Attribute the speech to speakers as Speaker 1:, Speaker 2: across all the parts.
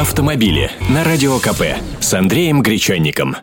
Speaker 1: автомобили на Радио КП с Андреем Гречанником.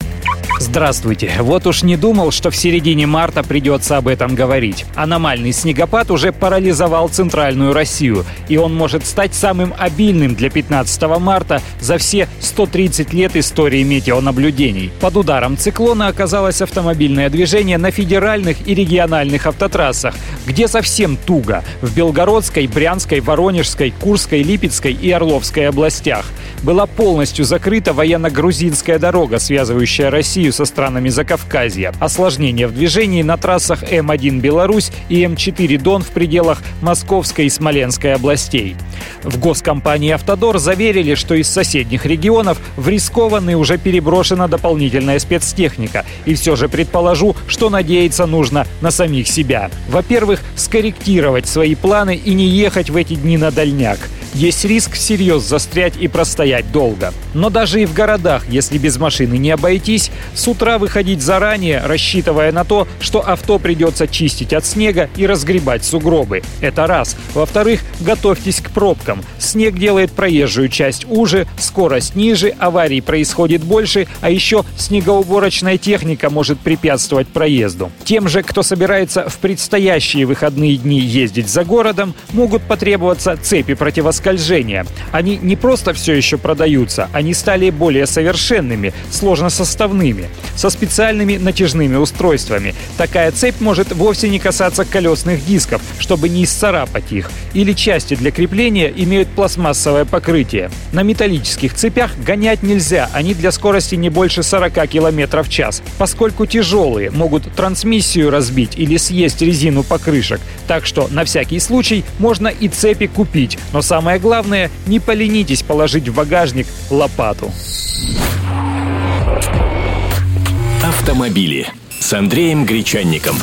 Speaker 2: Здравствуйте. Вот уж не думал, что в середине марта придется об этом говорить. Аномальный снегопад уже парализовал центральную Россию, и он может стать самым обильным для 15 марта за все 130 лет истории метеонаблюдений. Под ударом циклона оказалось автомобильное движение на федеральных и региональных автотрассах, где совсем туго – в Белгородской, Брянской, Воронежской, Курской, Липецкой и Орловской областях. Была полностью закрыта военно-грузинская дорога, связывающая Россию со странами Закавказья. Осложнения в движении на трассах М1 Беларусь и М4 Дон в пределах Московской и Смоленской областей. В госкомпании «Автодор» заверили, что из соседних регионов в рискованный уже переброшена дополнительная спецтехника. И все же предположу, что надеяться нужно на самих себя. Во-первых, скорректировать свои планы и не ехать в эти дни на дальняк есть риск всерьез застрять и простоять долго. Но даже и в городах, если без машины не обойтись, с утра выходить заранее, рассчитывая на то, что авто придется чистить от снега и разгребать сугробы. Это раз. Во-вторых, готовьтесь к пробкам. Снег делает проезжую часть уже, скорость ниже, аварий происходит больше, а еще снегоуборочная техника может препятствовать проезду. Тем же, кто собирается в предстоящие выходные дни ездить за городом, могут потребоваться цепи противоскользания скольжения. Они не просто все еще продаются, они стали более совершенными, сложносоставными, со специальными натяжными устройствами. Такая цепь может вовсе не касаться колесных дисков, чтобы не исцарапать их. Или части для крепления имеют пластмассовое покрытие. На металлических цепях гонять нельзя, они для скорости не больше 40 км в час. Поскольку тяжелые, могут трансмиссию разбить или съесть резину покрышек. Так что на всякий случай можно и цепи купить. Но самое Самое главное, не поленитесь положить в багажник лопату.
Speaker 1: Автомобили с Андреем Гречанником.